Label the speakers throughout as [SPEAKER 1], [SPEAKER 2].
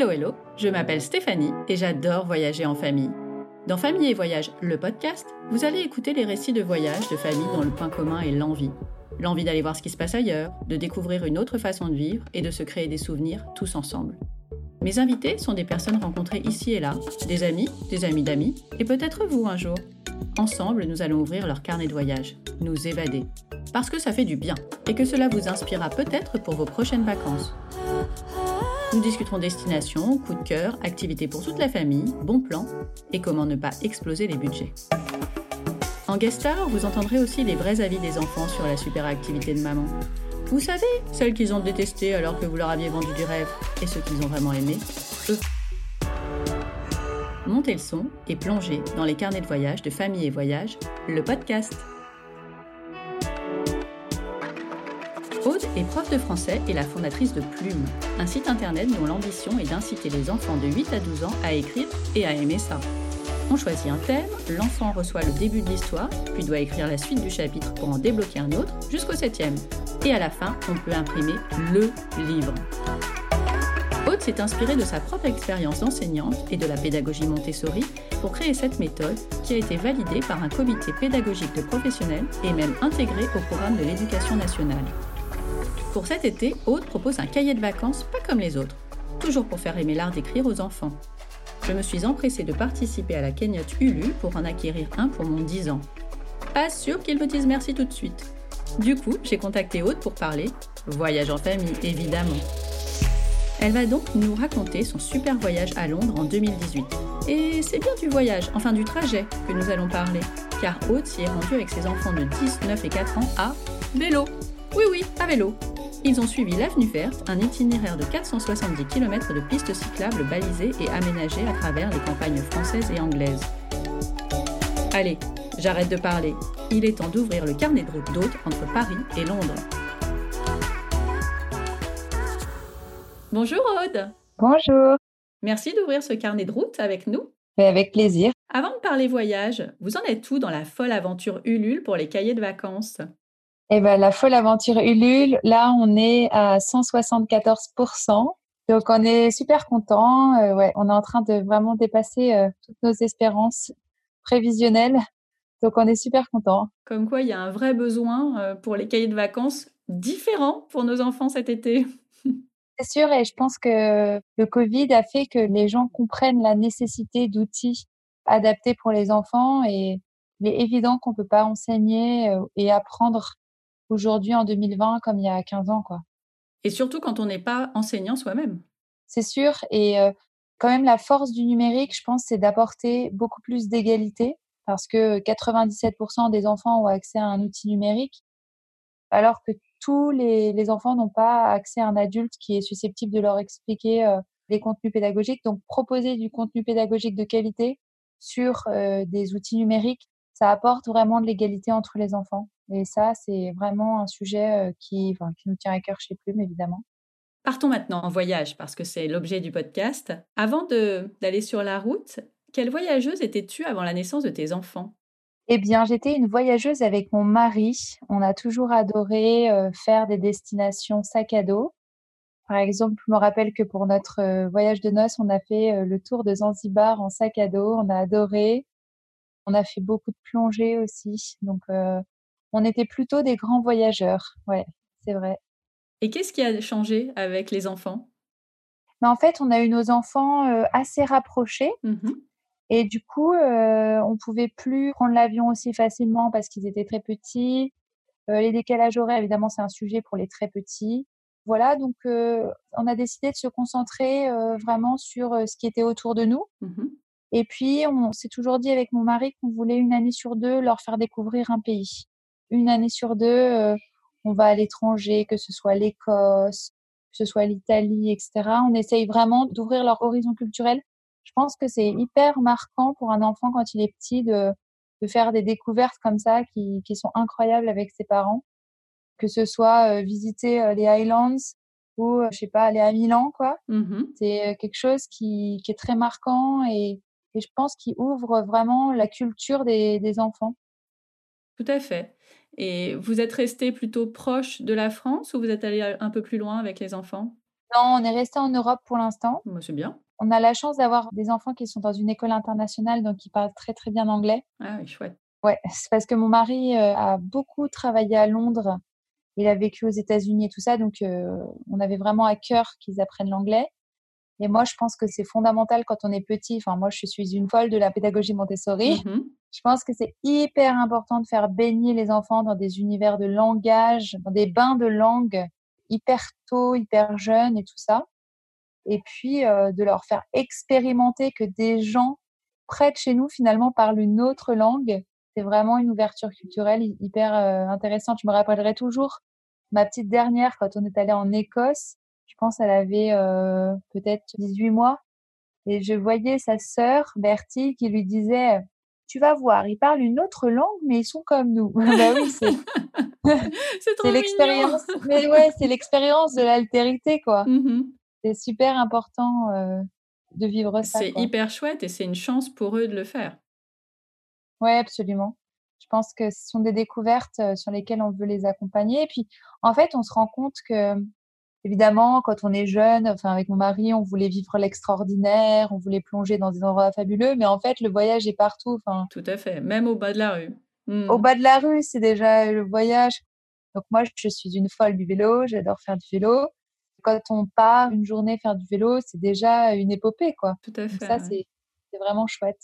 [SPEAKER 1] Hello hello, je m'appelle Stéphanie et j'adore voyager en famille. Dans Famille et Voyage, le podcast, vous allez écouter les récits de voyage de famille dont le point commun est l'envie. L'envie d'aller voir ce qui se passe ailleurs, de découvrir une autre façon de vivre et de se créer des souvenirs tous ensemble. Mes invités sont des personnes rencontrées ici et là, des amis, des amis d'amis, et peut-être vous un jour. Ensemble, nous allons ouvrir leur carnet de voyage, nous évader. Parce que ça fait du bien, et que cela vous inspirera peut-être pour vos prochaines vacances. Nous discuterons destination, coup de cœur, activités pour toute la famille, bons plans, et comment ne pas exploser les budgets. En guest star, vous entendrez aussi les vrais avis des enfants sur la super activité de maman. Vous savez, celles qu'ils ont détestées alors que vous leur aviez vendu du rêve, et ceux qu'ils ont vraiment aimé, eux. Montez le son et plongez dans les carnets de voyage de Famille et Voyage, le podcast. Aude est prof de français et la fondatrice de Plume, un site internet dont l'ambition est d'inciter les enfants de 8 à 12 ans à écrire et à aimer ça. On choisit un thème, l'enfant reçoit le début de l'histoire, puis doit écrire la suite du chapitre pour en débloquer un autre, jusqu'au septième. Et à la fin, on peut imprimer LE livre. Aude s'est inspirée de sa propre expérience d'enseignante et de la pédagogie Montessori pour créer cette méthode qui a été validée par un comité pédagogique de professionnels et même intégrée au programme de l'éducation nationale. Pour cet été, Aude propose un cahier de vacances pas comme les autres, toujours pour faire aimer l'art d'écrire aux enfants. Je me suis empressée de participer à la cagnotte Ulu pour en acquérir un pour mon 10 ans. Pas sûr qu'il me dise merci tout de suite. Du coup, j'ai contacté Aude pour parler voyage en famille, évidemment. Elle va donc nous raconter son super voyage à Londres en 2018. Et c'est bien du voyage, enfin du trajet, que nous allons parler, car Aude s'y est rendue avec ses enfants de 10, 9 et 4 ans à vélo. Oui, oui, à vélo. Ils ont suivi l'avenue verte, un itinéraire de 470 km de pistes cyclables balisées et aménagées à travers les campagnes françaises et anglaises. Allez, j'arrête de parler. Il est temps d'ouvrir le carnet de route d'hôtes entre Paris et Londres. Bonjour Aude.
[SPEAKER 2] Bonjour.
[SPEAKER 1] Merci d'ouvrir ce carnet de route avec nous.
[SPEAKER 2] avec plaisir.
[SPEAKER 1] Avant de parler voyage, vous en êtes où dans la folle aventure Ulule pour les cahiers de vacances?
[SPEAKER 2] Eh ben, la folle aventure Ulule, là, on est à 174%. Donc, on est super content. Euh, ouais, on est en train de vraiment dépasser euh, toutes nos espérances prévisionnelles. Donc, on est super content.
[SPEAKER 1] Comme quoi, il y a un vrai besoin euh, pour les cahiers de vacances différents pour nos enfants cet été.
[SPEAKER 2] C'est sûr, et je pense que le Covid a fait que les gens comprennent la nécessité d'outils adaptés pour les enfants et il est évident qu'on peut pas enseigner et apprendre aujourd'hui en 2020 comme il y a 15 ans, quoi.
[SPEAKER 1] Et surtout quand on n'est pas enseignant soi-même.
[SPEAKER 2] C'est sûr. Et quand même, la force du numérique, je pense, c'est d'apporter beaucoup plus d'égalité parce que 97% des enfants ont accès à un outil numérique, alors que tous les, les enfants n'ont pas accès à un adulte qui est susceptible de leur expliquer les contenus pédagogiques. Donc, proposer du contenu pédagogique de qualité sur des outils numériques, ça apporte vraiment de l'égalité entre les enfants. Et ça, c'est vraiment un sujet qui, enfin, qui nous tient à cœur chez Plume, évidemment.
[SPEAKER 1] Partons maintenant en voyage, parce que c'est l'objet du podcast. Avant d'aller sur la route, quelle voyageuse étais-tu avant la naissance de tes enfants?
[SPEAKER 2] Eh bien, j'étais une voyageuse avec mon mari. On a toujours adoré faire des destinations sac à dos. Par exemple, je me rappelle que pour notre voyage de noces, on a fait le tour de Zanzibar en sac à dos. On a adoré. On a fait beaucoup de plongées aussi. Donc, on était plutôt des grands voyageurs. Ouais, c'est vrai.
[SPEAKER 1] Et qu'est-ce qui a changé avec les enfants?
[SPEAKER 2] Mais En fait, on a eu nos enfants assez rapprochés.
[SPEAKER 1] Mmh
[SPEAKER 2] Et du coup, on pouvait plus prendre l'avion aussi facilement parce qu'ils étaient très petits. les décalages horaires, évidemment, c'est un sujet pour les très petits. Voilà, donc on a décidé de se concentrer vraiment sur ce qui était autour de nous.
[SPEAKER 1] mmh
[SPEAKER 2] Et puis, on s'est toujours dit avec mon mari qu'on voulait une année sur deux leur faire découvrir un pays. Une année sur deux, on va à l'étranger, que ce soit l'Écosse, que ce soit l'Italie, etc. On essaye vraiment d'ouvrir leur horizon culturel. Je pense que c'est hyper marquant pour un enfant quand il est petit de, de faire des découvertes comme ça qui, qui sont incroyables avec ses parents. Que ce soit visiter les Highlands ou, je sais pas, aller à Milan, quoi.
[SPEAKER 1] Mmh
[SPEAKER 2] C'est quelque chose qui, qui est très marquant et, et je pense qu'il ouvre vraiment la culture des, des enfants.
[SPEAKER 1] Tout à fait. Et vous êtes resté plutôt proche de la France ou vous êtes allé un peu plus loin avec les enfants?
[SPEAKER 2] Non, on est resté en Europe pour l'instant.
[SPEAKER 1] Bah, c'est bien.
[SPEAKER 2] On a la chance d'avoir des enfants qui sont dans une école internationale, donc ils parlent très, très bien anglais.
[SPEAKER 1] Ah oui, chouette.
[SPEAKER 2] Ouais, c'est parce que mon mari, heu, a beaucoup travaillé à Londres. Il a vécu aux États-Unis et tout ça, donc heu, on avait vraiment à cœur qu'ils apprennent l'anglais et moi, je pense que c'est fondamental quand on est petit. Enfin, moi, je suis une folle de la pédagogie Montessori.
[SPEAKER 1] Mmh
[SPEAKER 2] Je pense que c'est hyper important de faire baigner les enfants dans des univers de langage, dans des bains de langue hyper tôt, hyper jeunes et tout ça. Et puis, heu, de leur faire expérimenter que des gens près de chez nous, finalement, parlent une autre langue. C'est vraiment une ouverture culturelle hy hyper, heu, intéressante. Je me rappellerai toujours ma petite dernière quand on est allé en Écosse. Je pense elle avait, heu, peut-être 18 mois et je voyais sa sœur Bertie qui lui disait: «Tu vas voir, ils parlent une autre langue, mais ils sont comme nous». bah oui, c'est l'expérience mais ouais, c'est l'expérience de l'altérité, quoi.
[SPEAKER 1] Mmh
[SPEAKER 2] C'est super important, heu, de vivre ça,
[SPEAKER 1] C'est hyper chouette et c'est une chance pour eux de le faire.
[SPEAKER 2] Ouais, absolument. Je pense que ce sont des découvertes, heu, sur lesquelles on veut les accompagner et puis, en fait, on se rend compte que, évidemment, quand on est jeune, enfin, avec mon mari, on voulait vivre l'extraordinaire, on voulait plonger dans des endroits fabuleux, mais en fait, le voyage est partout. Enfin,
[SPEAKER 1] Tout à fait, même au bas de la rue.
[SPEAKER 2] au
[SPEAKER 1] Mmh.
[SPEAKER 2] bas de la rue, c'est déjà le voyage. Donc moi, je suis une folle du vélo, j'adore faire du vélo. Quand on part une journée faire du vélo, c'est déjà une épopée, quoi.
[SPEAKER 1] Tout à
[SPEAKER 2] Donc
[SPEAKER 1] fait,
[SPEAKER 2] ça,
[SPEAKER 1] ouais.
[SPEAKER 2] c'est vraiment chouette.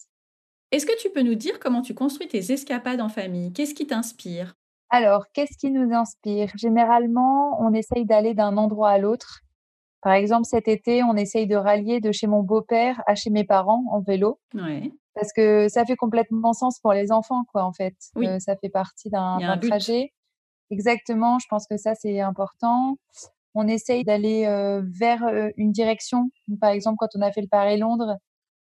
[SPEAKER 1] Est-ce que tu peux nous dire comment tu construis tes escapades en famille? Qu'est-ce qui t'inspire?
[SPEAKER 2] Alors, qu'est-ce qui nous inspire? Généralement, on essaye d'aller d'un endroit à l'autre. Par exemple, cet été, on essaye de rallier de chez mon beau-père à chez mes parents en vélo
[SPEAKER 1] Ouais,
[SPEAKER 2] parce que ça fait complètement sens pour les enfants, quoi, en fait.
[SPEAKER 1] Oui.
[SPEAKER 2] Heu, ça fait partie d'un trajet. Exactement, je pense que ça, c'est important. On essaye d'aller, heu, vers, heu, une direction. Par exemple, quand on a fait le Paris-Londres,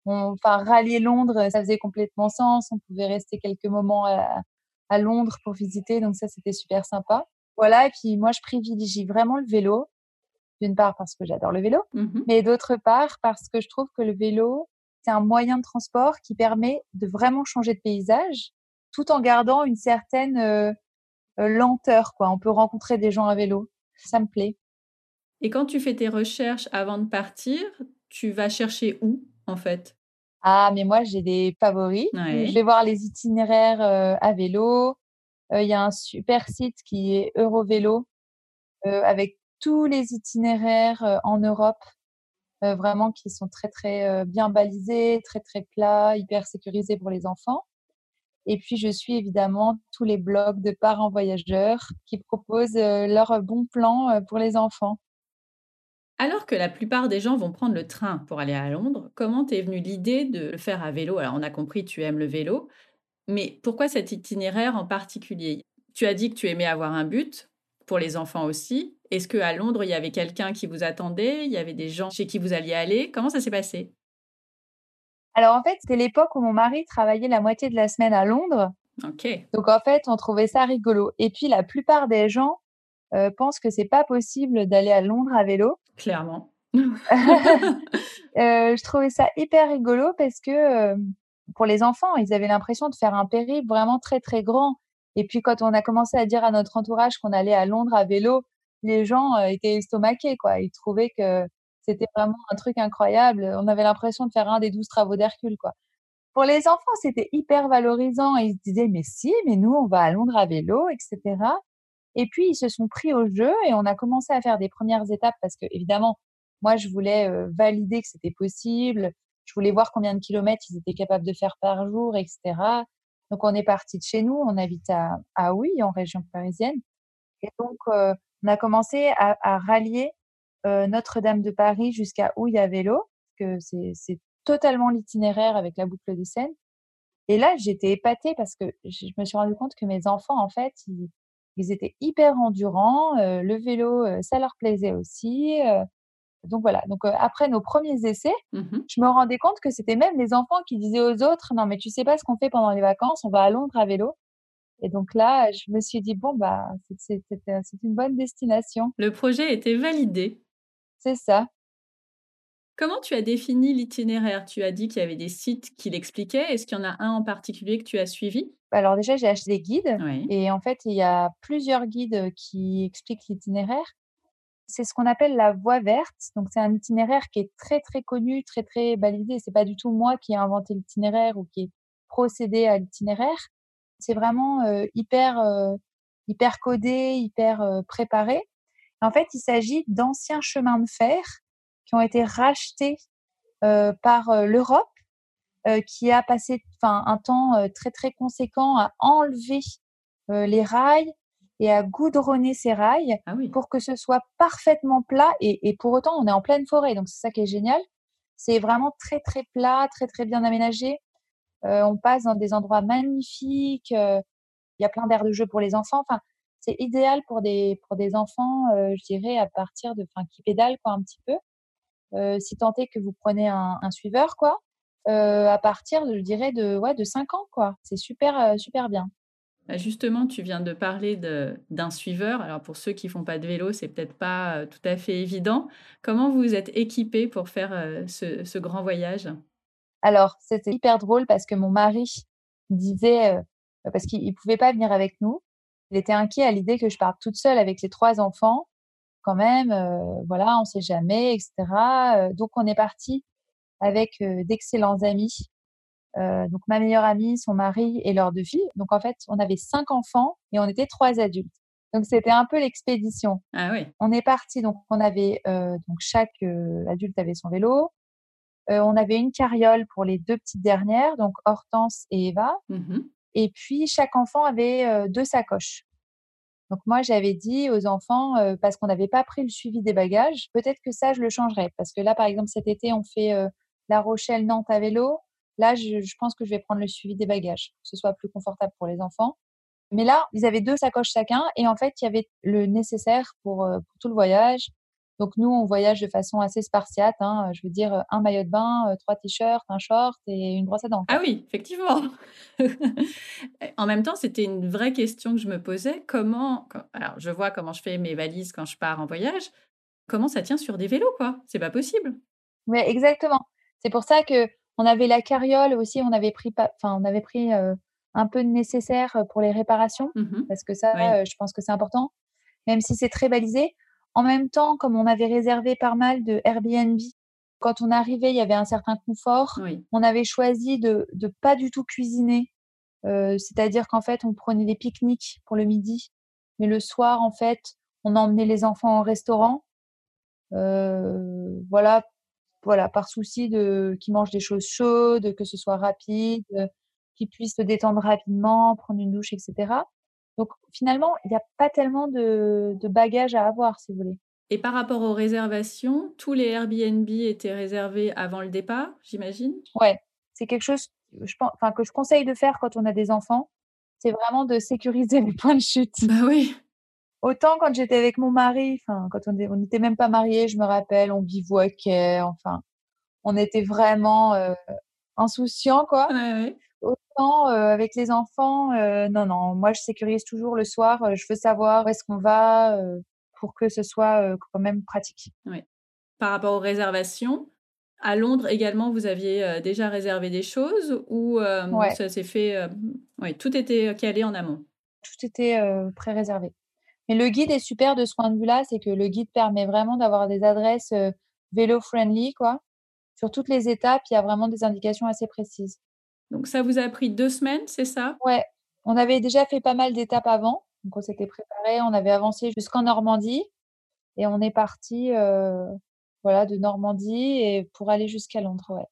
[SPEAKER 2] on enfin, rallier Londres, ça faisait complètement sens. On pouvait rester quelques moments à à Londres pour visiter, donc ça, c'était super sympa. Voilà et puis moi, je privilégie vraiment le vélo. D'une part parce que j'adore le vélo,
[SPEAKER 1] Mmh
[SPEAKER 2] mais d'autre part parce que je trouve que le vélo, c'est un moyen de transport qui permet de vraiment changer de paysage, tout en gardant une certaine, heu heu, lenteur, quoi. On peut rencontrer des gens à vélo. Ça me plaît.
[SPEAKER 1] Et quand tu fais tes recherches avant de partir, tu vas chercher où, en fait?
[SPEAKER 2] Ah, mais moi, j'ai des favoris.
[SPEAKER 1] Ouais.
[SPEAKER 2] Je vais voir les itinéraires, heu, à vélo. Heu, il y a un super site qui est Eurovélo, heu, avec tous les itinéraires, en Europe, vraiment qui sont très, très, bien balisés, très, très plats, hyper sécurisés pour les enfants. Et puis je suis évidemment tous les blogs de parents voyageurs qui proposent, bons plans, heu, pour les enfants.
[SPEAKER 1] Alors que la plupart des gens vont prendre le train pour aller à Londres, comment t'es venue l'idée de le faire à vélo? Alors, on a compris, tu aimes le vélo, mais pourquoi cet itinéraire en particulier? Tu as dit que tu aimais avoir un but, pour les enfants aussi. Est-ce qu'à Londres, il y avait quelqu'un qui vous attendait? Il y avait des gens chez qui vous alliez aller? Comment ça s'est passé?
[SPEAKER 2] Alors en fait, c'était l'époque où mon mari travaillait la moitié de la semaine à Londres,
[SPEAKER 1] OK,
[SPEAKER 2] donc en fait, on trouvait ça rigolo. Et puis la plupart des gens, heu, pensent que c'est pas possible d'aller à Londres à vélo.
[SPEAKER 1] clairement.
[SPEAKER 2] Heu, je trouvais ça hyper rigolo parce que, hem, pour les enfants, ils avaient l'impression de faire un périple vraiment très, très grand. Et puis quand on a commencé à dire à notre entourage qu'on allait à Londres à vélo, les gens, étaient estomaqués, quoi. Ils trouvaient que c'était vraiment un truc incroyable. On avait l'impression de faire un des 12 travaux d'Hercule, quoi. Pour les enfants, c'était hyper valorisant. Ils se disaient: «Mais si, mais nous, on va à Londres à vélo» et cetera. Et puis ils se sont pris au jeu et on a commencé à faire des premières étapes parce qu'évidemment, moi, je voulais, heu, valider que c'était possible. Je voulais voir combien de kilomètres ils étaient capables de faire par jour et cetera. Donc on est partis de chez nous, on habite à à en région parisienne et donc heu, on a commencé à rallier, heu, Notre-Dame de Paris jusqu'à Houille à vélo, que c'est totalement l'itinéraire avec la boucle de Seine et là, j'étais épatée parce que je me suis rendu compte que mes enfants, en fait, ils ils étaient hyper endurants, heu, le vélo, heu, ça leur plaisait aussi, heu, donc voilà. Donc heu, après nos premiers essais,
[SPEAKER 1] Mmh
[SPEAKER 2] je me rendais compte que c'était même les enfants qui disaient aux autres: «Non mais tu sais pas ce qu'on fait pendant les vacances, on va à Londres à vélo» et donc là, je me suis dit: «Bon bah, c'est c'est c'est une bonne destination».
[SPEAKER 1] Le projet était validé.
[SPEAKER 2] C'est ça.
[SPEAKER 1] Comment tu as défini l'itinéraire? Tu as dit qu'il y avait des sites qui l'expliquaient. Est-ce qu'il y en a un en particulier que tu as suivi?
[SPEAKER 2] Alors déjà, j'ai acheté des guides
[SPEAKER 1] Oui.
[SPEAKER 2] et en fait, il y a plusieurs guides, qui expliquent l'itinéraire C'est ce qu'on appelle la voie verte. Donc, c'est un itinéraire qui est très, très connu, très, très balisé. C'est pas du tout moi qui ai inventé l'itinéraire ou qui ai procédé à l'itinéraire. C'est vraiment hyper, hyper codé, hyper préparé. En fait, il s'agit d'anciens chemins de fer qui ont été rachetés par l'Europe, qui a passé un temps très très conséquent à enlever les rails et à goudronner ces rails
[SPEAKER 1] ah
[SPEAKER 2] pour que ce soit parfaitement plat. Et, et, pour autant, on est en pleine forêt, donc c'est ça qui est génial. C'est vraiment très très plat, très très bien aménagé. on passe dans des endroits magnifiques. Il y a plein d'aires de jeu pour les enfants. Enfin, c'est idéal pour des pour des enfants, je dirais à partir de, enfin, qui pédalent quoi un petit peu. Si tant est que vous prenez un, un suiveur quoi, à partir, je dirais de ouais de 5 ans quoi. C'est super super bien.
[SPEAKER 1] Bah, justement, tu viens de parler d'un suiveur. Alors pour ceux qui font pas de vélo, c'est peut-être pas tout à fait évident. Comment vous êtes équipé pour faire ce, ce, grand voyage?
[SPEAKER 2] Alors c'était hyper drôle parce que mon mari disait parce qu'il pouvait pas venir avec nous. Il était inquiet à l'idée que je parte toute seule avec les trois enfants. Quand même, voilà, on sait jamais, etc. donc on est parti avec d'excellents amis euh, donc ma meilleure amie, son mari et leurs deux filles. Donc en fait, on avait cinq enfants et on était trois adultes. Donc c'était un peu l'expédition.
[SPEAKER 1] Ah oui.
[SPEAKER 2] On est parti, donc on avait euh, donc chaque euh, adulte avait son vélo. on avait une carriole pour les deux petites dernières, donc Hortense et Eva.
[SPEAKER 1] Mmh
[SPEAKER 2] et puis chaque enfant avait deux sacoches. Donc moi j'avais dit aux enfants parce qu'on n'avait pas pris le suivi des bagages, peut-être que ça je le changerais parce que là par exemple cet été on fait La Rochelle Nantes à vélo. Là, je, pense que je vais prendre le suivi des bagages, que ce soit plus confortable pour les enfants. Mais là, ils avaient deux sacoches chacun et en fait, il y avait le nécessaire pour, euh, tout le voyage. Donc nous, on voyage de façon assez spartiate. Hein, je veux dire, un maillot de bain, euh, trois t-shirts, un short et une brosse à dents.
[SPEAKER 1] Ah oui, effectivement. en même temps, c'était une vraie question que je me posais. Comment Alors, je vois comment je fais mes valises quand je pars en voyage. Comment ça tient sur des vélos, quoi? C'est pas possible.
[SPEAKER 2] Oui, exactement. C'est pour ça que on avait la carriole aussi, on avait pris, enfin, on avait pris un peu de nécessaire pour les réparations,
[SPEAKER 1] mmh
[SPEAKER 2] parce que ça, je pense que c'est important, même si c'est très balisé. En même temps, comme on avait réservé pas mal de Airbnb, quand on arrivait, il y avait un certain confort. On avait choisi de ne pas du tout cuisiner, c'est-à-dire qu'en fait, on prenait des pique-niques pour le midi, mais le soir, en fait, on emmenait les enfants au restaurant. voilà, voilà, par souci de qu'ils mangent des choses chaudes, que ce soit rapide, qu'ils puissent se détendre rapidement, prendre une douche, etc. Donc finalement, il n'y a pas tellement de, de bagages à avoir, si vous voulez.
[SPEAKER 1] Et par rapport aux réservations, tous les Airbnb étaient réservés avant le départ, j'imagine?
[SPEAKER 2] Ouais, c'est quelque chose je pense, enfin, que je conseille de faire quand on a des enfants. C'est vraiment de sécuriser les points de chute.
[SPEAKER 1] Bah oui.
[SPEAKER 2] Autant quand j'étais avec mon mari, enfin, quand on n'était même pas mariés, je me rappelle, on bivouaquait, enfin, on était vraiment euh, insouciants, quoi. Autant euh, avec les enfants, euh, non, non, moi je sécurise toujours le soir, je veux savoir où est-ce qu'on va pour que ce soit quand même pratique.
[SPEAKER 1] Oui. Par rapport aux réservations, à Londres également, vous aviez déjà réservé des choses ou ça s'est fait Oui, tout était calé en amont?
[SPEAKER 2] Tout était pré-réservé. Mais le guide est super de ce point de vue-là, c'est que le guide permet vraiment d'avoir des adresses vélo-friendly, quoi. Sur toutes les étapes, il y a vraiment des indications assez précises.
[SPEAKER 1] Donc ça vous a pris deux semaines, c'est ça?
[SPEAKER 2] Ouais. On avait déjà fait pas mal d'étapes avant, donc on s'était préparé, on avait avancé jusqu'en Normandie et on est parti, voilà, de Normandie et pour aller jusqu'à Londres, ouais.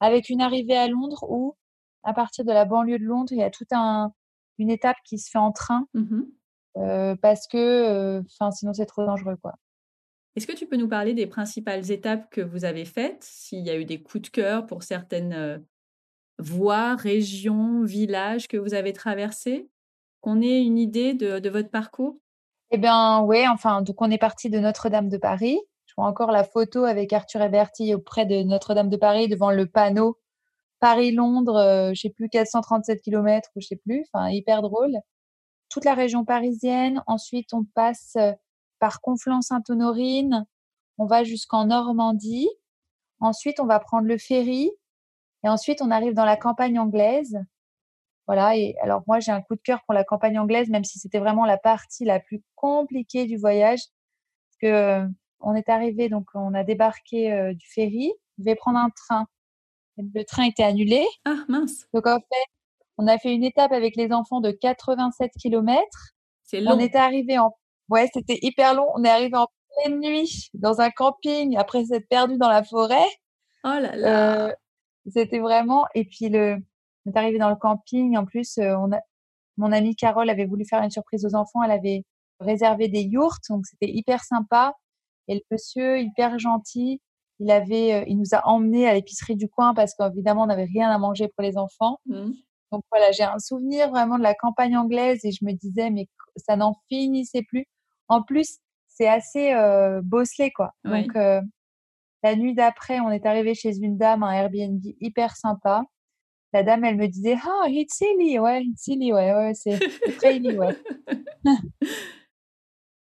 [SPEAKER 2] Avec une arrivée à Londres où, à partir de la banlieue de Londres, il y a toute un, une étape qui se fait en train.
[SPEAKER 1] Mmh
[SPEAKER 2] parce que enfin sinon c'est trop dangereux quoi.
[SPEAKER 1] Est-ce que tu peux nous parler des principales étapes que vous avez faites? S'il y a eu des coups de cœur pour certaines voies, régions, villages que vous avez traversés Qu'on ait une idée de, votre parcours?
[SPEAKER 2] Eh bien, oui, enfin, donc on est parti de Notre-Dame de Paris. Je vois encore la photo avec Arthur Héberti auprès de Notre-Dame de Paris devant le panneau Paris-Londres, je sais plus, 437 km ou je sais plus, enfin, hyper drôle toute la région parisienne. Ensuite, on passe par Conflans-Sainte-Honorine. On va jusqu'en Normandie. Ensuite, on va prendre le ferry. Et ensuite, on arrive dans la campagne anglaise. Voilà. Et alors, moi, j'ai un coup de cœur pour la campagne anglaise, même si c'était vraiment la partie la plus compliquée du voyage. Parce que on est arrivé, donc on a débarqué du ferry, on devait prendre un train. Le train était annulé.
[SPEAKER 1] Ah mince.
[SPEAKER 2] Donc en fait, on a fait une étape avec les enfants de 87 km.
[SPEAKER 1] C'est long.
[SPEAKER 2] On est arrivé en ouais, c'était hyper long. On est arrivé en pleine nuit dans un camping après s'être perdu dans la forêt.
[SPEAKER 1] Oh là là.
[SPEAKER 2] Euh, c'était vraiment et puis le on est arrivé dans le camping en plus on a mon amie Carole avait voulu faire une surprise aux enfants, elle avait réservé des yourtes donc c'était hyper sympa et le monsieur hyper gentil, il avait il nous a emmenés à l'épicerie du coin parce qu'évidemment on n'avait rien à manger pour les enfants.
[SPEAKER 1] Mmh.
[SPEAKER 2] Donc voilà, j'ai un souvenir vraiment de la campagne anglaise et je me disais mais ça n'en finissait plus. En plus, c'est assez euh, bosselé quoi.
[SPEAKER 1] Oui.
[SPEAKER 2] Donc euh, la nuit d'après, on est arrivé chez une dame, un Airbnb hyper sympa. La dame, elle me disait ah it's silly, ouais, it's silly, ouais, ouais, c'est très silly, ouais.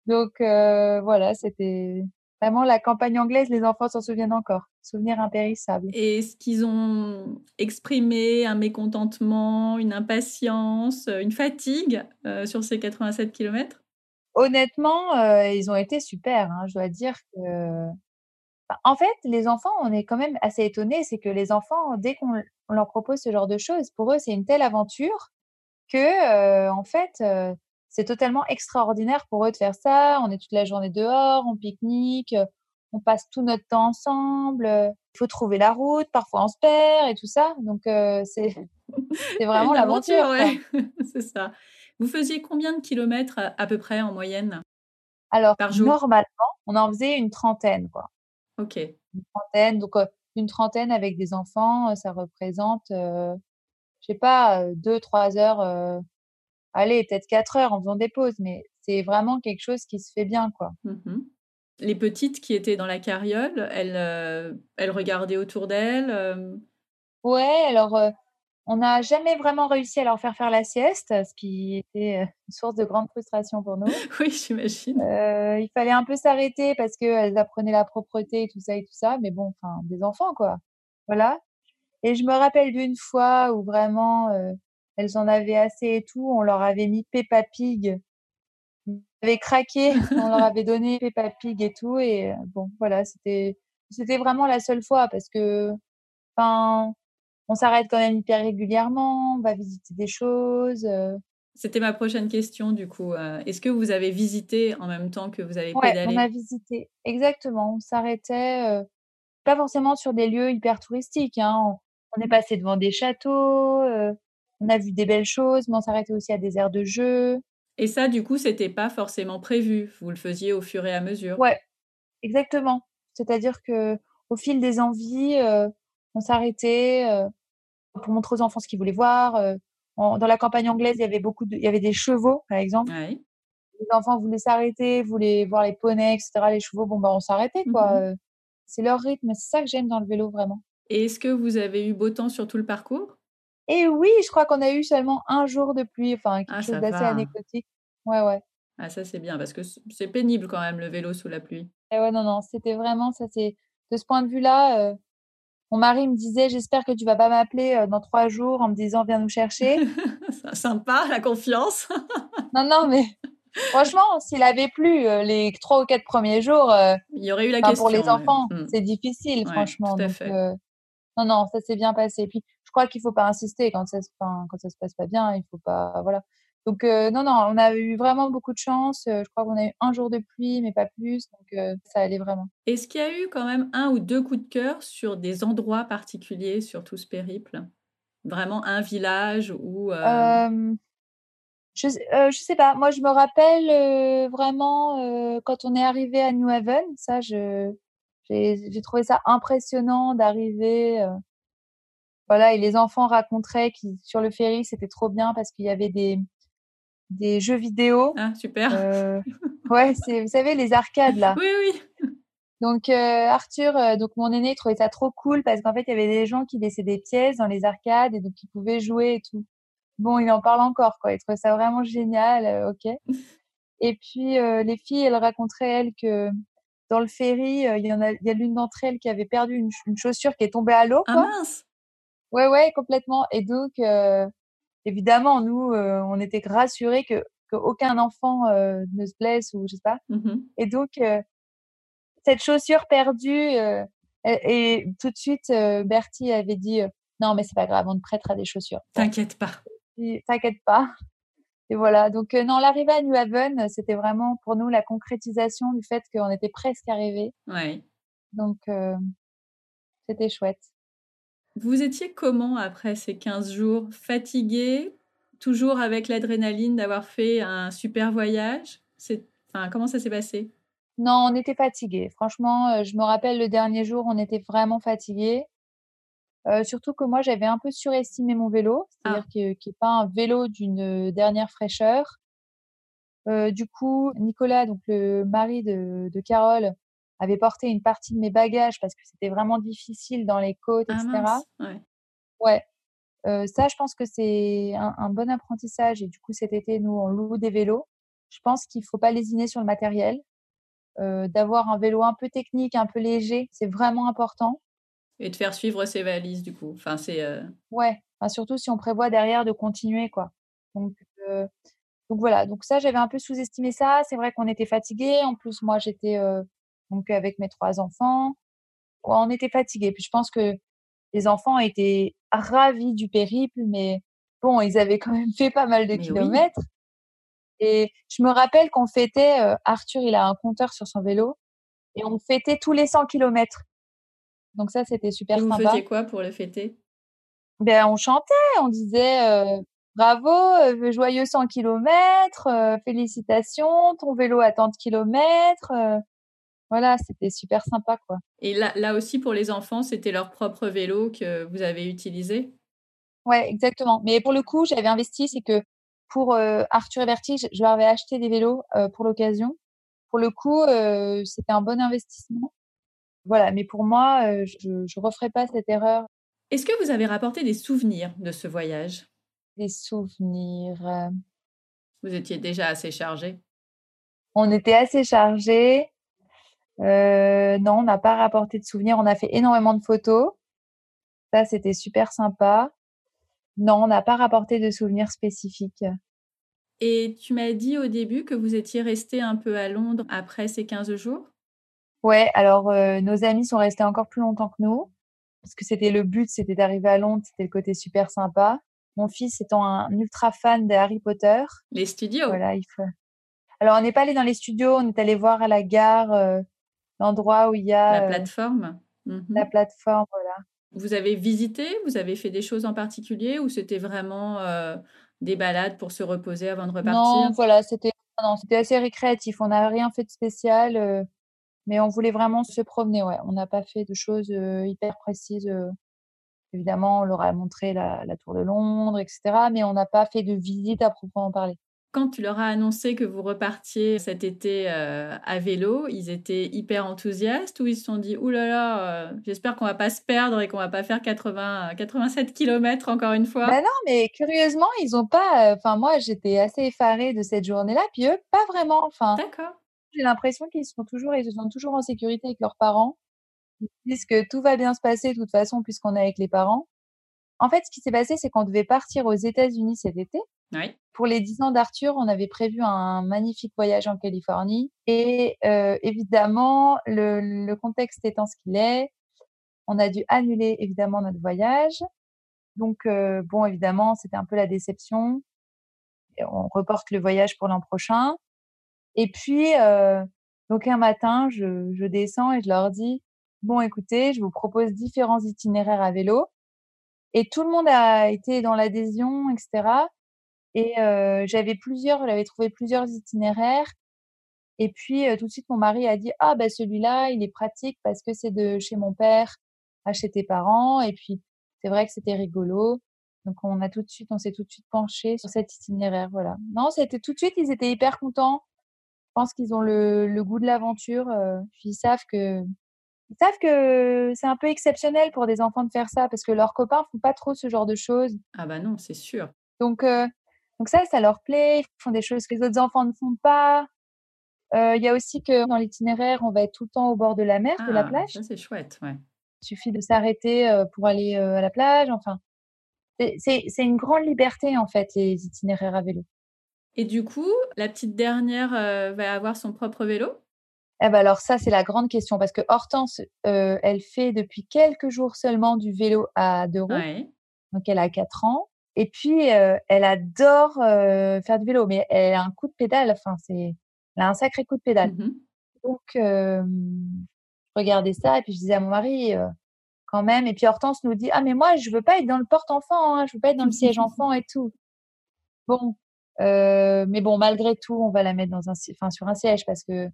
[SPEAKER 2] Donc euh, voilà, c'était vraiment la campagne anglaise. Les enfants s'en souviennent encore, souvenir impérissable.
[SPEAKER 1] Et est-ce qu'ils ont exprimé un mécontentement, une impatience, une fatigue euh, sur ces 87 km
[SPEAKER 2] Honnêtement, euh, ils ont été super. Hein. Je dois dire que, en fait, les enfants, on est quand même assez étonnés. C'est que les enfants, dès qu'on on leur propose ce genre de choses, pour eux, c'est une telle aventure que, euh, en fait, euh, c'est totalement extraordinaire pour eux de faire ça. On est toute la journée dehors, on pique-nique, on passe tout notre temps ensemble. Il faut trouver la route, parfois on se perd et tout ça. Donc, euh, c'est vraiment l'aventure.
[SPEAKER 1] ouais. c'est ça. Vous faisiez combien de kilomètres à, à peu près en moyenne?
[SPEAKER 2] Alors,
[SPEAKER 1] par jour?
[SPEAKER 2] normalement, on en faisait une trentaine, quoi.
[SPEAKER 1] Ok.
[SPEAKER 2] Une trentaine. Donc, une trentaine avec des enfants, ça représente, je sais pas, deux, trois heures. allez, peut-être quatre heures en faisant des pauses, mais c'est vraiment quelque chose qui se fait bien, quoi.
[SPEAKER 1] Mhm. Les petites qui étaient dans la carriole, elles, euh, elles regardaient autour d'elles. euh,
[SPEAKER 2] Ouais, alors, euh, on n'a jamais vraiment réussi à leur faire faire la sieste, ce qui était euh, une source de grande frustration pour nous.
[SPEAKER 1] Oui, j'imagine.
[SPEAKER 2] Euh, il fallait un peu s'arrêter parce qu'elles apprenaient la propreté et tout ça et tout ça, mais bon, enfin, des enfants, quoi. Voilà. Et je me rappelle d'une fois où vraiment, euh, elles en avaient assez et tout, on leur avait mis Peppa Pig. Elles avaient craqué, on leur avait donné Peppa Pig et tout, et euh, bon, voilà, c'était, c'était vraiment la seule fois parce que, enfin, on s'arrête quand même hyper régulièrement, on va visiter des choses. euh,
[SPEAKER 1] C'était ma prochaine question, du coup. Euh, Est-ce que vous avez visité en même temps que vous avez
[SPEAKER 2] Ouais,
[SPEAKER 1] pédalé?
[SPEAKER 2] on a visité. Exactement. On s'arrêtait, euh, pas forcément sur des lieux hyper touristiques, hein. On, on est passé devant des châteaux, euh, on a vu des belles choses, mais on s'arrêtait aussi à des aires de jeu.
[SPEAKER 1] Et ça, du coup, c'était pas forcément prévu. Vous le faisiez au fur et à mesure?
[SPEAKER 2] Ouais, exactement. C'est-à-dire que au fil des envies, euh, on s'arrêtait euh, pour montrer aux enfants ce qu'ils voulaient voir. euh. En- dans la campagne anglaise, il y avait beaucoup de, il y avait des chevaux, par exemple. Les enfants voulaient s'arrêter, voulaient voir les poneys, etc. Les chevaux, bon, bah, on s'arrêtait, quoi.
[SPEAKER 1] Mhm.
[SPEAKER 2] euh. C'est leur rythme. C'est ça que j'aime dans le vélo, vraiment.
[SPEAKER 1] Et est-ce que vous avez eu beau temps sur tout le parcours?
[SPEAKER 2] Et oui, je crois qu'on a eu seulement un jour de pluie, enfin, quelque
[SPEAKER 1] Ah,
[SPEAKER 2] chose d'assez anecdotique. Ouais, ouais.
[SPEAKER 1] Ah, ça, c'est bien, parce que c'est pénible quand même, le vélo sous la pluie.
[SPEAKER 2] Et ouais, non, non, c'était vraiment, ça, c'est, de ce point de vue-là, euh, mon mari me disait, j'espère que tu vas pas m'appeler euh, dans trois jours en me disant, viens nous chercher.
[SPEAKER 1] Sympa, la confiance.
[SPEAKER 2] non, non, mais franchement, s'il avait plu euh, les trois ou quatre premiers jours, euh,
[SPEAKER 1] Il y aurait eu la question.
[SPEAKER 2] pour les enfants,
[SPEAKER 1] Mm.
[SPEAKER 2] c'est difficile,
[SPEAKER 1] Ouais,
[SPEAKER 2] franchement.
[SPEAKER 1] tout à
[SPEAKER 2] Donc,
[SPEAKER 1] fait.
[SPEAKER 2] euh, non, non, ça s'est bien passé. Puis, je crois qu'il faut pas insister quand ça se, quand ça se passe pas bien, il faut pas, voilà. Donc, euh, non, non, on a eu vraiment beaucoup de chance. Euh, je crois qu'on a eu un jour de pluie, mais pas plus. Donc, euh, ça allait vraiment.
[SPEAKER 1] Est-ce qu'il y a eu quand même un ou deux coups de cœur sur des endroits particuliers sur tout ce périple? Vraiment un village ou... euh,
[SPEAKER 2] je, je sais pas. Moi, je me rappelle vraiment quand on est arrivé à New Haven. Ça, je, j'ai, trouvé ça impressionnant d'arriver. voilà, et les enfants raconteraient qui sur le ferry, c'était trop bien parce qu'il y avait des des jeux vidéo.
[SPEAKER 1] Ah, super.
[SPEAKER 2] Euh, ouais, c'est, vous savez, les arcades là.
[SPEAKER 1] Oui, oui.
[SPEAKER 2] Donc euh, Arthur, euh, donc mon aîné, il trouvait ça trop cool parce qu'en fait, il y avait des gens qui laissaient des pièces dans les arcades et donc ils pouvaient jouer et tout. Bon, il en parle encore, quoi. Il trouvait ça vraiment génial, ok. Et puis les filles, elles raconteraient elles que dans le ferry, il y en a, il y a l'une d'entre elles qui avait perdu une, ch- une chaussure qui est tombée à l'eau,
[SPEAKER 1] Ah
[SPEAKER 2] quoi.
[SPEAKER 1] mince
[SPEAKER 2] Ouais, ouais, complètement. Et donc, évidemment, nous, euh, on était rassurés que qu'aucun enfant euh, ne se blesse ou je sais pas.
[SPEAKER 1] Mhm.
[SPEAKER 2] Et donc, euh, cette chaussure perdue. Et, tout de suite, Bertie avait dit non, mais c'est pas grave, on te prêtera des chaussures.
[SPEAKER 1] T'inquiète pas.
[SPEAKER 2] T'inquiète pas. Et voilà. Donc, non, l'arrivée à New Haven, c'était vraiment pour nous la concrétisation du fait qu'on était presque arrivé.
[SPEAKER 1] Ouais.
[SPEAKER 2] Donc, c'était chouette.
[SPEAKER 1] Vous étiez comment après ces 15 jours? Fatigué Toujours avec l'adrénaline d'avoir fait un super voyage? Enfin, Comment ça s'est passé?
[SPEAKER 2] Non, on était fatigué. Franchement, je me rappelle le dernier jour, on était vraiment fatigué. surtout que moi, j'avais un peu surestimé mon vélo, c'est-à-dire ah. qu'il n'est pas un vélo d'une dernière fraîcheur. du coup, Nicolas, donc le mari de, de Carole, avait porté une partie de mes bagages parce que c'était vraiment difficile dans les côtes,
[SPEAKER 1] ah
[SPEAKER 2] etc. ouais. Euh, ça, je pense que c'est un, bon apprentissage. Et du coup, cet été, nous, on loue des vélos. Je pense qu'il ne faut pas lésiner sur le matériel. Euh, d'avoir un vélo un peu technique, un peu léger, c'est vraiment important.
[SPEAKER 1] Et de faire suivre ses valises, du coup. Enfin, c'est.
[SPEAKER 2] Euh ouais. surtout si on prévoit derrière de continuer, quoi. Donc, donc voilà. Donc ça, j'avais un peu sous-estimé ça. C'est vrai qu'on était fatigué. En plus, moi, j'étais donc avec mes trois enfants. On était fatigués. Puis je pense que les enfants étaient ravis du périple, mais bon, ils avaient quand même fait pas mal de kilomètres. Et je me rappelle qu'on fêtait, Arthur, il a un compteur sur son vélo, et on fêtait tous les 100 kilomètres. Donc ça, c'était super et
[SPEAKER 1] vous
[SPEAKER 2] sympa.
[SPEAKER 1] faisiez quoi pour le fêter?
[SPEAKER 2] Ben, on chantait, on disait bravo, joyeux 100 kilomètres, félicitations, ton vélo a tant de kilomètres voilà, c'était super sympa, quoi.
[SPEAKER 1] Et là, là aussi, pour les enfants, c'était leur propre vélo que vous avez utilisé?
[SPEAKER 2] Ouais, exactement. Mais pour le coup, j'avais investi, c'est que pour Arthur et Bertie, je leur avais acheté des vélos pour l'occasion. Pour le coup, c'était un bon investissement. Voilà, mais pour moi, je ne referai pas cette erreur.
[SPEAKER 1] Est-ce que vous avez rapporté des souvenirs de ce voyage?
[SPEAKER 2] Des souvenirs.
[SPEAKER 1] Vous étiez déjà assez chargé?
[SPEAKER 2] On était assez chargé. Euh, non, on n'a pas rapporté de souvenirs. On a fait énormément de photos. Ça, c'était super sympa. Non, on n'a pas rapporté de souvenirs spécifiques.
[SPEAKER 1] Et tu m'as dit au début que vous étiez resté un peu à Londres après ces 15 jours?
[SPEAKER 2] Ouais, alors euh, nos amis sont restés encore plus longtemps que nous. Parce que c'était le but, c'était d'arriver à Londres, c'était le côté super sympa. Mon fils étant un ultra fan de Harry Potter.
[SPEAKER 1] Les studios
[SPEAKER 2] Voilà, il faut. Alors, on n'est pas allé dans les studios, on est allé voir à la gare euh, l'endroit où il y a
[SPEAKER 1] la euh, plateforme.
[SPEAKER 2] Mhm. La plateforme, voilà.
[SPEAKER 1] Vous avez visité Vous avez fait des choses en particulier ou c'était vraiment euh, des balades pour se reposer avant de repartir?
[SPEAKER 2] Non, voilà, c'était c'était assez récréatif. On n'a rien fait de spécial, euh, mais on voulait vraiment se promener. Ouais, on n'a pas fait de choses hyper précises. évidemment, on leur a montré la, la, tour de Londres, etc. Mais on n'a pas fait de visite à proprement parler.
[SPEAKER 1] Quand tu leur as annoncé que vous repartiez cet été euh, à vélo, ils étaient hyper enthousiastes ou ils se sont dit Ouh là là, euh, j'espère qu'on va pas se perdre et qu'on va pas faire 80, 87 km encore une fois?
[SPEAKER 2] Bah Non, mais curieusement, ils ont pas. Euh, enfin, moi, j'étais assez effarée de cette journée-là, puis eux, pas vraiment. Enfin,
[SPEAKER 1] D'accord.
[SPEAKER 2] J'ai l'impression qu'ils sont toujours, ils se sentent toujours en sécurité avec leurs parents. Ils disent que tout va bien se passer de toute façon puisqu'on est avec les parents. En fait, ce qui s'est passé, c'est qu'on devait partir aux États-Unis cet été. Pour les 10 ans d'Arthur, on avait prévu un magnifique voyage en Californie. Et euh, évidemment, le, contexte étant ce qu'il est, on a dû annuler évidemment notre voyage. Donc, euh, bon, évidemment, c'était un peu la déception. on reporte le voyage pour l'an prochain. Et puis, euh, donc un matin, je, je descends et je leur dis, bon, écoutez, je vous propose différents itinéraires à vélo. Et tout le monde a été dans l'adhésion, etc. Et j'avais plusieurs, j'avais trouvé plusieurs itinéraires. Et puis tout de suite, mon mari a dit ah ben celui-là, il est pratique parce que c'est de chez mon père à chez tes parents. Et puis c'est vrai que c'était rigolo. Donc on a tout de suite, on s'est tout de suite penché sur cet itinéraire. Voilà. Non, c'était tout de suite, ils étaient hyper contents. Je pense qu'ils ont le, le, goût de l'aventure. puis ils savent que ils savent que c'est un peu exceptionnel pour des enfants de faire ça parce que leurs copains font pas trop ce genre de choses.
[SPEAKER 1] Ah bah non, c'est sûr.
[SPEAKER 2] Donc donc ça, ça leur plaît. Ils font des choses que les autres enfants ne font pas. Euh, il y a aussi que dans l'itinéraire, on va être tout le temps au bord de la mer, de la ah, plage.
[SPEAKER 1] Ça, c'est chouette, ouais.
[SPEAKER 2] Il suffit de s'arrêter euh, pour aller euh, à la plage. Enfin, c'est une grande liberté, en fait, les itinéraires à vélo.
[SPEAKER 1] Et du coup, la petite dernière va avoir son propre vélo?
[SPEAKER 2] Eh ben alors ça, c'est la grande question parce que Hortense, euh, elle fait depuis quelques jours seulement du vélo à deux roues. Donc elle a 4 ans. Et puis, euh, elle adore euh, faire du vélo, mais elle a un coup de pédale. Enfin, c'est, elle a un sacré coup de pédale.
[SPEAKER 1] Mmh
[SPEAKER 2] Donc, je regardais ça et puis je disais à mon mari, quand même. Et puis Hortense nous dit, ah mais moi, je veux pas être dans le porte-enfant, hein, je veux pas être dans le siège enfant et tout. Bon, mais bon, malgré tout, on va la mettre dans un, enfin, sur un siège parce que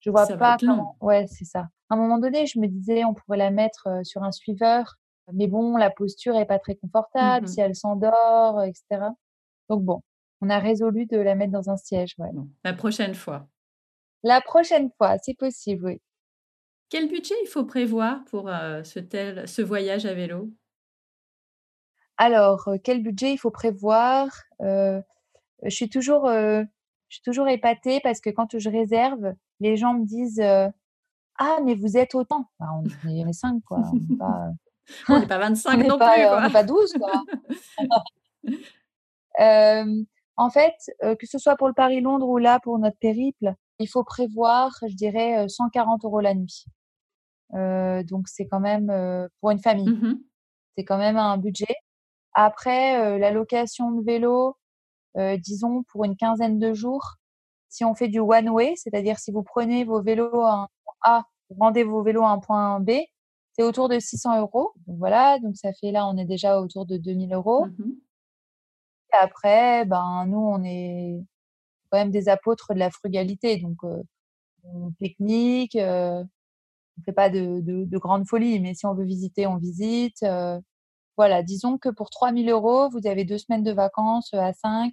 [SPEAKER 2] je vois pas comment. Ouais, c'est ça. À un moment donné, je me disais, on pourrait la mettre sur un suiveur, mais bon, la posture est pas très confortable
[SPEAKER 1] Mmh
[SPEAKER 2] si elle s'endort, etc. Donc bon, on a résolu de la mettre dans un siège. Ouais.
[SPEAKER 1] La prochaine fois.
[SPEAKER 2] La prochaine fois, c'est possible, oui.
[SPEAKER 1] Quel budget il faut prévoir pour ce, tel, ce voyage à vélo?
[SPEAKER 2] Alors, quel budget il faut prévoir? Je suis toujours, je suis toujours épatée parce que quand je réserve, les gens me disent Ah, mais vous êtes autant. Bah, on est 5, quoi. On
[SPEAKER 1] on n'est pas 25 non plus. Quoi.
[SPEAKER 2] On n'est pas 12, quoi. en fait, que ce soit pour le Paris-Londres ou là pour notre périple, il faut prévoir, je dirais, 140 euros la nuit. Euh, donc c'est quand même euh, pour une famille,
[SPEAKER 1] mmh
[SPEAKER 2] c'est quand même un budget. Après, euh, la location de vélo, disons pour une quinzaine de jours, si on fait du one way, c'est-à-dire si vous prenez vos vélos à un point A, vous rendez vos vélos à un point B, c'est autour de 600 euros. Donc voilà, donc ça fait là, on est déjà autour de 2000 euros.
[SPEAKER 1] Mmh
[SPEAKER 2] Et après, ben nous, on est quand même des apôtres de la frugalité, donc on technique, on fait pas de, de, grandes folies, mais si on veut visiter, on visite. Euh, voilà, disons que pour 3000 euros, vous avez deux semaines de vacances euh, à 5.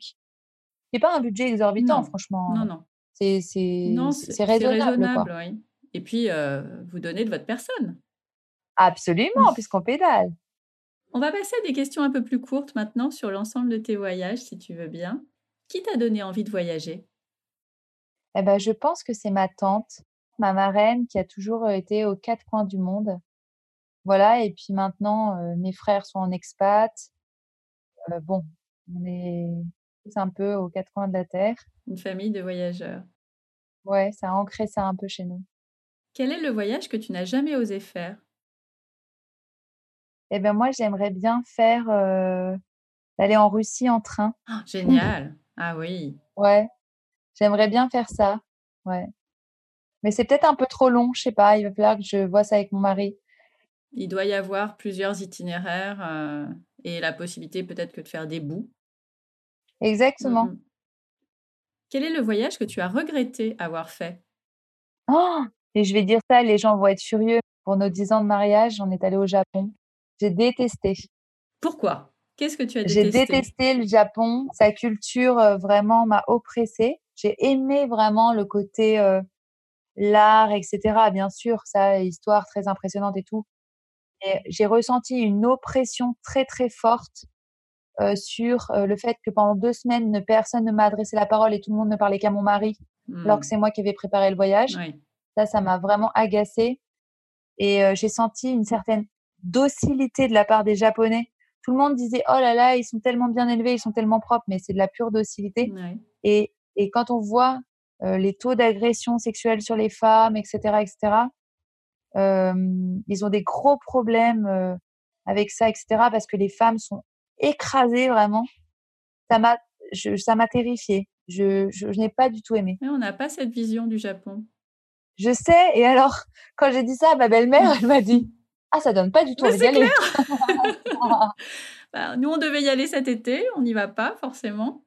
[SPEAKER 2] C'est pas un budget exorbitant, franchement.
[SPEAKER 1] Non, non.
[SPEAKER 2] C'est raisonnable. raisonnable
[SPEAKER 1] Oui. Et puis, euh, vous donnez de votre personne.
[SPEAKER 2] Absolument, puisqu'on pédale.
[SPEAKER 1] On va passer à des questions un peu plus courtes maintenant sur l'ensemble de tes voyages, si tu veux bien. Qui t'a donné envie de voyager?
[SPEAKER 2] Eh ben, Je pense que c'est ma tante ma marraine qui a toujours été aux quatre coins du monde. Voilà, et puis maintenant, mes frères sont en expat. bon, on est tous un peu aux quatre coins de la terre.
[SPEAKER 1] Une famille de voyageurs.
[SPEAKER 2] Ouais, ça a ancré ça un peu chez nous.
[SPEAKER 1] Quel est le voyage que tu n'as jamais osé faire?
[SPEAKER 2] Eh bien, moi, j'aimerais bien faire aller en Russie en train.
[SPEAKER 1] Ah, génial. ah oui.
[SPEAKER 2] Ouais, j'aimerais bien faire ça. Ouais. Mais c'est peut-être un peu trop long, je sais pas. Il va falloir que je vois ça avec mon mari.
[SPEAKER 1] Il doit y avoir plusieurs itinéraires euh, et la possibilité peut-être que de faire des bouts.
[SPEAKER 2] Exactement.
[SPEAKER 1] Quel est le voyage que tu as regretté avoir fait?
[SPEAKER 2] Oh Et je vais dire ça, les gens vont être furieux. Pour nos 10 ans de mariage, on est allé au Japon. J'ai détesté.
[SPEAKER 1] Pourquoi? Qu'est-ce que tu as détesté
[SPEAKER 2] J'ai détesté? le Japon. Sa culture euh, vraiment m'a oppressée. J'ai aimé vraiment le côté euh, l'art, etc. Bien sûr, ça, histoire très impressionnante et tout. Et j'ai ressenti une oppression très très forte euh, sur euh, le fait que pendant deux semaines, personne ne m'a adressé la parole et tout le monde ne parlait qu'à mon mari, alors que mmh. c'est moi qui avais préparé le voyage. Ça, ça m'a vraiment agacée. Et euh, j'ai senti une certaine docilité de la part des Japonais. Tout le monde disait oh là là, ils sont tellement bien élevés, ils sont tellement propres, mais c'est de la pure docilité. Et, et quand on voit euh, les taux d'agression sexuelle sur les femmes, etc., etc. Euh, ils ont des gros problèmes euh, avec ça, etc. Parce que les femmes sont écrasées vraiment. Ça m'a, ça m'a terrifiée. Je, je, n'ai pas du tout aimé.
[SPEAKER 1] Mais on n'a pas cette vision du Japon.
[SPEAKER 2] Je sais. Et alors, quand j'ai dit ça à ma belle-mère, elle m'a dit Ah, ça donne pas du tout
[SPEAKER 1] envie d'y aller. bah, nous, on devait y aller cet été. On n'y va pas forcément.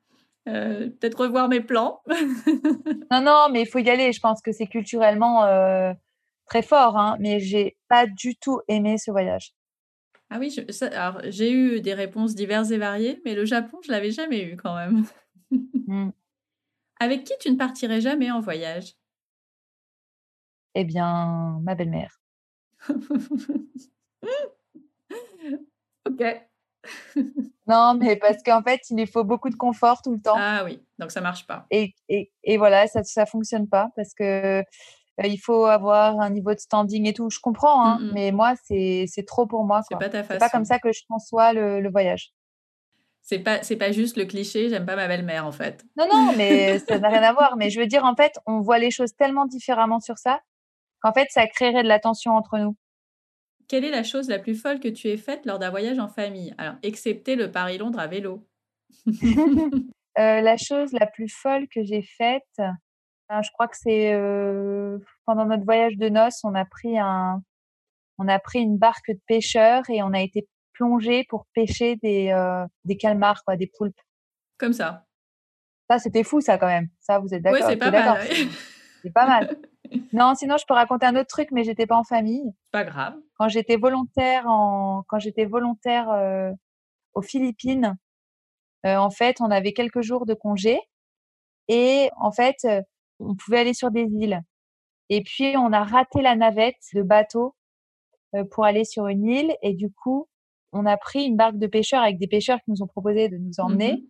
[SPEAKER 1] Euh, peut-être revoir mes plans.
[SPEAKER 2] non, non, mais il faut y aller. Je pense que c'est culturellement euh, très fort, hein, mais j'ai pas du tout aimé ce voyage.
[SPEAKER 1] Ah oui, j'ai eu des réponses diverses et variées, mais le Japon, je l'avais jamais eu quand même. Mmh. Avec qui tu ne partirais jamais en voyage?
[SPEAKER 2] Eh bien, ma belle-mère.
[SPEAKER 1] ok.
[SPEAKER 2] non, mais parce qu'en fait, il faut beaucoup de confort tout le temps.
[SPEAKER 1] Ah oui, donc ça marche pas.
[SPEAKER 2] Et, et, et voilà, ça ne fonctionne pas parce que euh, il faut avoir un niveau de standing et tout. Je comprends, hein, mais moi, c'est trop pour moi.
[SPEAKER 1] C'est pas ta façon.
[SPEAKER 2] Pas comme ça que je conçois le, le voyage.
[SPEAKER 1] C'est pas, c'est pas juste le cliché, j'aime pas ma belle-mère en fait.
[SPEAKER 2] Non, non, mais ça n'a rien à voir. Mais je veux dire, en fait, on voit les choses tellement différemment sur ça qu'en fait, ça créerait de la tension entre nous.
[SPEAKER 1] Quelle est la chose la plus folle que tu aies faite lors d'un voyage en famille? Alors, excepté le Paris-Londres à vélo.
[SPEAKER 2] Euh, la chose la plus folle que j'ai faite, ben, je crois que c'est euh, pendant notre voyage de noces, on a pris un, on a pris une barque de pêcheurs et on a été plongé pour pêcher des, euh, des calmars, quoi, des poulpes.
[SPEAKER 1] Comme ça.
[SPEAKER 2] Ça, c'était fou, ça, quand même. Ça, vous êtes d'accord?
[SPEAKER 1] Oui, c'est pas mal.
[SPEAKER 2] C'est pas mal. Non, sinon, je peux raconter un autre truc, mais j'étais pas en famille.
[SPEAKER 1] Pas grave.
[SPEAKER 2] Quand j'étais volontaire en, quand j'étais volontaire euh, aux Philippines, euh, en fait, on avait quelques jours de congé et en fait, euh, on pouvait aller sur des îles. Et puis, on a raté la navette de bateau euh, pour aller sur une île et du coup, on a pris une barque de pêcheurs avec des pêcheurs qui nous ont proposé de nous emmener.
[SPEAKER 1] Mhm.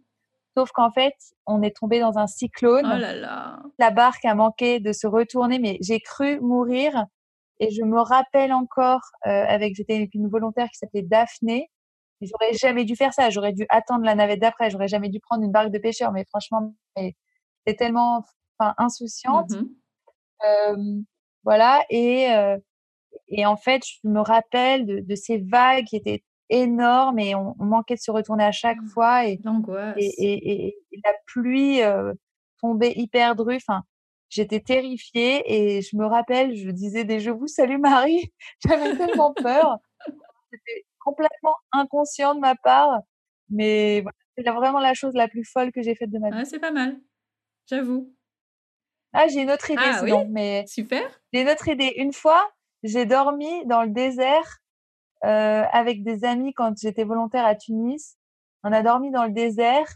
[SPEAKER 2] Sauf qu'en fait, on est tombé dans un cyclone.
[SPEAKER 1] Oh là là.
[SPEAKER 2] La barque a manqué de se retourner, mais j'ai cru mourir. Et je me rappelle encore, euh, avec j'étais avec une volontaire qui s'appelait Daphné. J'aurais jamais dû faire ça. J'aurais dû attendre la navette d'après. J'aurais jamais dû prendre une barque de pêcheurs. Mais franchement, j'étais tellement, enfin, insouciante.
[SPEAKER 1] Mhm.
[SPEAKER 2] Euh, voilà. Et euh, et en fait, je me rappelle de, de ces vagues qui étaient énormes et on, on manquait de se retourner à chaque
[SPEAKER 1] Mm.
[SPEAKER 2] fois. Et et, et, la pluie euh, tombait hyper drue. Enfin, j'étais terrifiée et je me rappelle, je disais des je vous salue Marie. J'avais tellement peur. C'était complètement inconscient de ma part, mais voilà, c'est vraiment la chose la plus folle que j'ai faite de ma vie.
[SPEAKER 1] Ouais, c'est pas mal. J'avoue.
[SPEAKER 2] Ah, j'ai une autre idée
[SPEAKER 1] Ah oui
[SPEAKER 2] mais
[SPEAKER 1] Super.
[SPEAKER 2] j'ai une autre idée. Une fois, j'ai dormi dans le désert avec des amis quand j'étais volontaire à Tunis. On a dormi dans le désert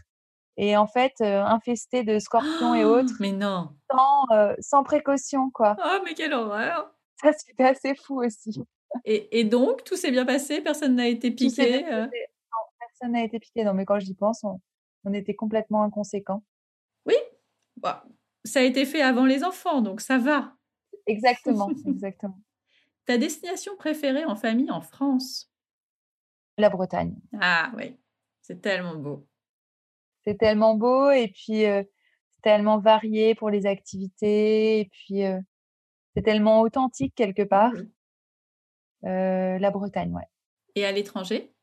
[SPEAKER 2] et en fait euh, infesté de scorpions et autres.
[SPEAKER 1] Mais non.
[SPEAKER 2] sans, euh, sans précaution, quoi.
[SPEAKER 1] Oh, mais quelle horreur.
[SPEAKER 2] Ça, c'était assez fou aussi.
[SPEAKER 1] Et, et donc, tout s'est bien passé, personne n'a été piqué. euh?
[SPEAKER 2] Non, personne n'a été piqué. Non, mais quand j'y pense, on, on était complètement inconséquents.
[SPEAKER 1] Bah, ça a été fait avant les enfants, donc ça va.
[SPEAKER 2] Exactement, exactement.
[SPEAKER 1] Ta destination préférée en famille en France?
[SPEAKER 2] La Bretagne.
[SPEAKER 1] Ah oui, c'est tellement beau.
[SPEAKER 2] C'est tellement beau et puis euh, c'est tellement varié pour les activités et puis euh, c'est tellement authentique quelque part. Euh, la Bretagne, ouais.
[SPEAKER 1] Et à l'étranger?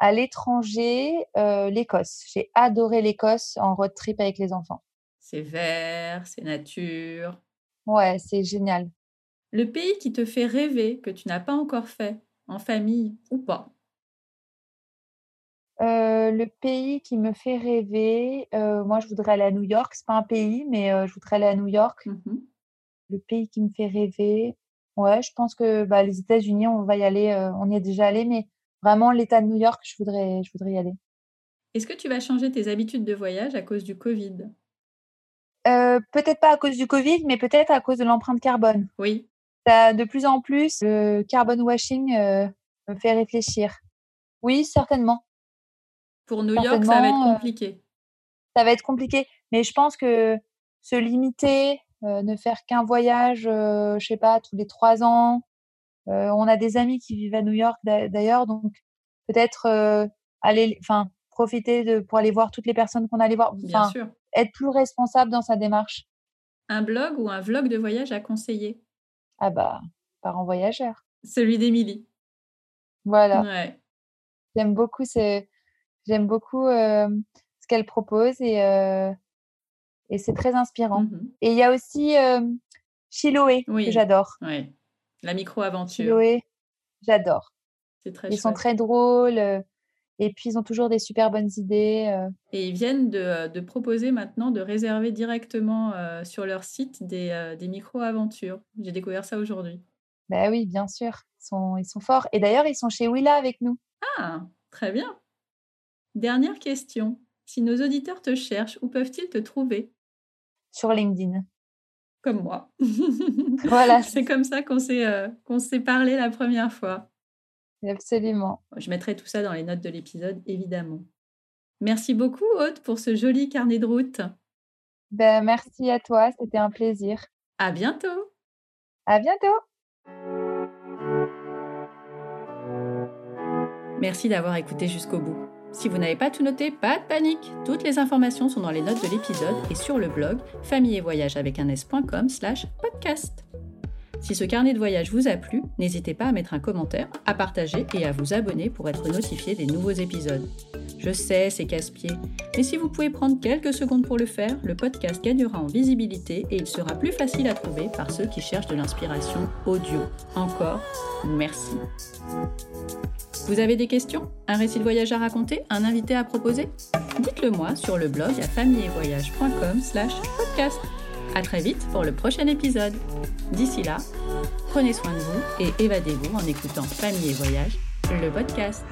[SPEAKER 2] À l'étranger, l'Écosse. J'ai adoré l'Écosse en road trip avec les enfants.
[SPEAKER 1] C'est vert, c'est nature.
[SPEAKER 2] Ouais, c'est génial.
[SPEAKER 1] Le pays qui te fait rêver, que tu n'as pas encore fait, en famille ou pas?
[SPEAKER 2] Euh, le pays qui me fait rêver, euh, moi je voudrais aller à New York. C'est pas un pays, mais euh, je voudrais aller à New York.
[SPEAKER 1] Mhm.
[SPEAKER 2] Le pays qui me fait rêver, ouais, je pense que bah, les États-Unis, on va y aller. on y est déjà allé, mais vraiment l'État de New York, je voudrais, je voudrais y aller.
[SPEAKER 1] Est-ce que tu vas changer tes habitudes de voyage à cause du Covid?
[SPEAKER 2] Peut-être pas à cause du Covid, mais peut-être à cause de l'empreinte carbone.
[SPEAKER 1] Oui.
[SPEAKER 2] De plus en plus, le carbon washing euh, me fait réfléchir. Oui, certainement.
[SPEAKER 1] Pour New York, ça va être
[SPEAKER 2] Certainement, euh,
[SPEAKER 1] compliqué.
[SPEAKER 2] ça va être compliqué. Mais je pense que se limiter, euh, ne faire qu'un voyage, je sais pas, tous les trois ans. On a des amis qui vivent à New York d'a- d'ailleurs, donc peut-être aller, enfin, profiter de pour aller voir toutes les personnes qu'on allait voir.
[SPEAKER 1] Bien sûr.
[SPEAKER 2] être plus responsable dans sa démarche.
[SPEAKER 1] Un blog ou un vlog de voyage à conseiller?
[SPEAKER 2] Ah bah, parents voyageurs.
[SPEAKER 1] Celui d'Émilie.
[SPEAKER 2] Voilà.
[SPEAKER 1] Ouais.
[SPEAKER 2] J'aime beaucoup ce, j'aime beaucoup euh, ce qu'elle propose et euh, et c'est très inspirant.
[SPEAKER 1] Mhm.
[SPEAKER 2] Et il y a aussi euh, Chiloé
[SPEAKER 1] Oui.
[SPEAKER 2] que j'adore.
[SPEAKER 1] La micro-aventure.
[SPEAKER 2] Chiloé, j'adore.
[SPEAKER 1] C'est très
[SPEAKER 2] Ils sont très drôles et puis ils ont toujours des super bonnes idées. euh.
[SPEAKER 1] Et ils viennent de, de proposer maintenant de réserver directement euh, sur leur site des, euh, des micro-aventures. J'ai découvert ça aujourd'hui.
[SPEAKER 2] Bah oui, bien sûr, ils sont, ils sont forts. Et d'ailleurs, ils sont chez Willa avec nous.
[SPEAKER 1] Ah, très bien. Dernière question. Si nos auditeurs te cherchent, où peuvent-ils te trouver?
[SPEAKER 2] Sur LinkedIn.
[SPEAKER 1] Comme moi.
[SPEAKER 2] Voilà,
[SPEAKER 1] C'est comme ça qu'on s'est euh, qu'on s'est parlé la première fois.
[SPEAKER 2] Absolument.
[SPEAKER 1] Je mettrai tout ça dans les notes de l'épisode, évidemment. Merci beaucoup, Aude, pour ce joli carnet de route.
[SPEAKER 2] Ben, merci à toi, c'était un plaisir.
[SPEAKER 1] À bientôt.
[SPEAKER 2] À bientôt.
[SPEAKER 1] Merci d'avoir écouté jusqu'au bout. Si vous n'avez pas tout noté, pas de panique Toutes les informations sont dans les notes de l'épisode et sur le blog famille et voyage avec un s.com slash podcast. Si ce carnet de voyage vous a plu, n'hésitez pas à mettre un commentaire, à partager et à vous abonner pour être notifié des nouveaux épisodes. Je sais, c'est casse-pied, mais si vous pouvez prendre quelques secondes pour le faire, le podcast gagnera en visibilité et il sera plus facile à trouver par ceux qui cherchent de l'inspiration audio. Encore, merci. Vous avez des questions? Un récit de voyage à raconter? Un invité à proposer? Dites-le moi sur le blog à famillevoyage.com slash podcast. À très vite pour le prochain épisode. D'ici là, prenez soin de vous et évadez-vous en écoutant Famille et Voyage, le podcast.